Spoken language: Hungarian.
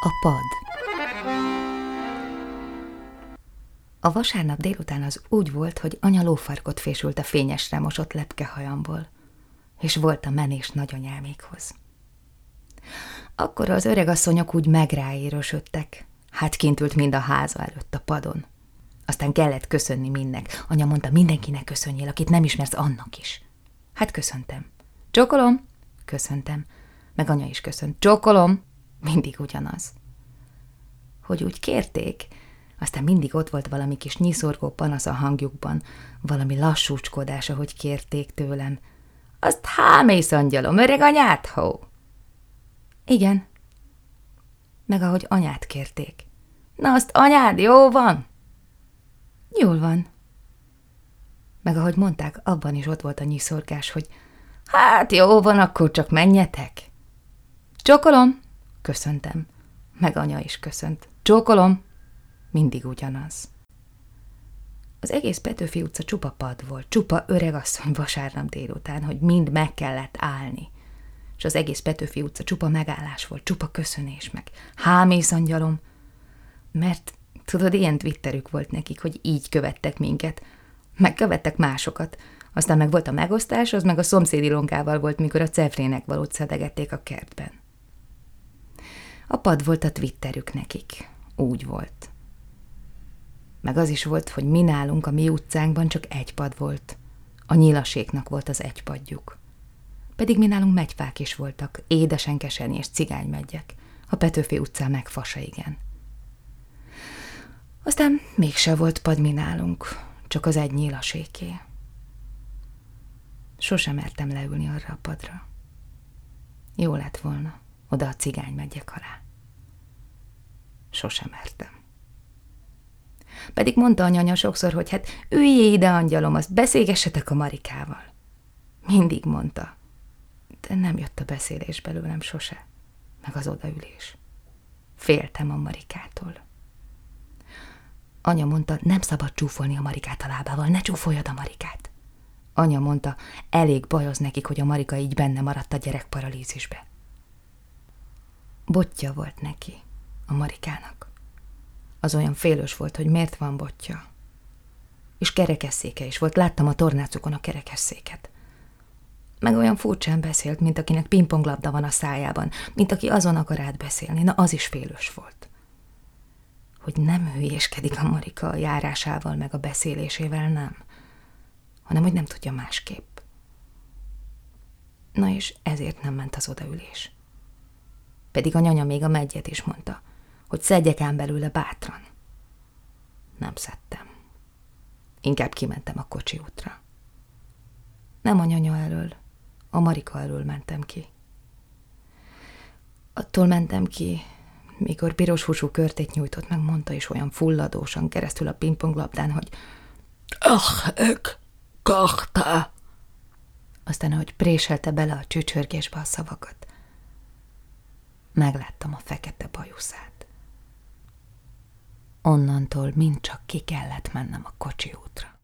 A pad A vasárnap délután az úgy volt, hogy anya lófarkot fésült a fényesre mosott lepkehajamból, és volt a menés nagyanyámékhoz. Akkor az öregasszonyok úgy megráérősödtek, hát kint ült mind a háza előtt a padon. Aztán kellett köszönni mindnek. Anya mondta, mindenkinek köszönjél, akit nem ismersz, annak is. Hát köszöntem. Csokolom? Köszöntem. Meg anya is köszönt. Csokolom? Mindig ugyanaz. Hogy úgy kérték, aztán mindig ott volt valami kis nyiszorgó panasz a hangjukban, valami lassúcskodás, ahogy kérték tőlem. Azt hámész, angyalom, öreg anyát, hó? Igen. Meg ahogy anyát kérték. Na azt anyád, jó van? Jól van. Meg ahogy mondták, abban is ott volt a nyiszorgás, hogy hát jó van, akkor csak menjetek. Csokolom, köszöntem. Meg anya is köszönt. Csókolom, mindig ugyanaz. Az egész Petőfi utca csupa pad volt, csupa öregasszony vasárnap délután, hogy mind meg kellett állni. És az egész Petőfi utca csupa megállás volt, csupa köszönés meg. Hámész angyalom, mert tudod, ilyen twitterük volt nekik, hogy így követtek minket, meg követtek másokat. Aztán meg volt a megosztás, az meg a szomszédi lonkával volt, mikor a cefrének valót szedegették a kertben. A pad volt a twitterük nekik. Úgy volt. Meg az is volt, hogy mi nálunk a mi utcánkban csak egy pad volt. A nyilaséknak volt az egy padjuk. Pedig mi nálunk megyfák is voltak, édesen keserni és cigánymegyek. A Petőfi utcán meg fasa igen. Aztán mégse volt pad mi nálunk, csak az egy nyílaséké. Sosem mertem leülni arra a padra. Jó lett volna, oda a cigány megyek alá. Sosem mertem. Pedig mondta anyanya sokszor, hogy hát üljé ide, angyalom, azt beszélgessetek a Marikával. Mindig mondta. De nem jött a beszélés belőlem sose, meg az odaülés. Féltem a Marikától. Anya mondta, nem szabad csúfolni a Marikát a lábával, ne csúfoljad a Marikát. Anya mondta, elég bajoz nekik, hogy a Marika így benne maradt a gyerekparalízisbe. Botja volt neki, a Marikának. Az olyan félős volt, hogy miért van botja. És kerekesszéke is volt, láttam a tornácukon a kerekesszéket. Meg olyan furcsán beszélt, mint akinek pingponglabda van a szájában, mint aki azon akar átbeszélni, na az is félős volt. Hogy nem hülyéskedik a Marika a járásával, meg a beszélésével, nem, hanem hogy nem tudja másképp. Na és ezért nem ment az odaülés. Pedig a nyanya még a megyet is mondta, hogy szedjek ám belőle bátran. Nem szedtem. Inkább kimentem a kocsi útra. Nem a nyanya elől, a Marika elől mentem ki. Attól mentem ki, mikor piros húsú körtét nyújtott meg, mondta is olyan fulladósan keresztül a pingponglabdán, hogy Ah, ők, kahta! Aztán, ahogy préselte bele a csücsörgésbe a szavakat, megláttam a fekete bajuszát. Onnantól mind csak ki kellett mennem a kocsi útra.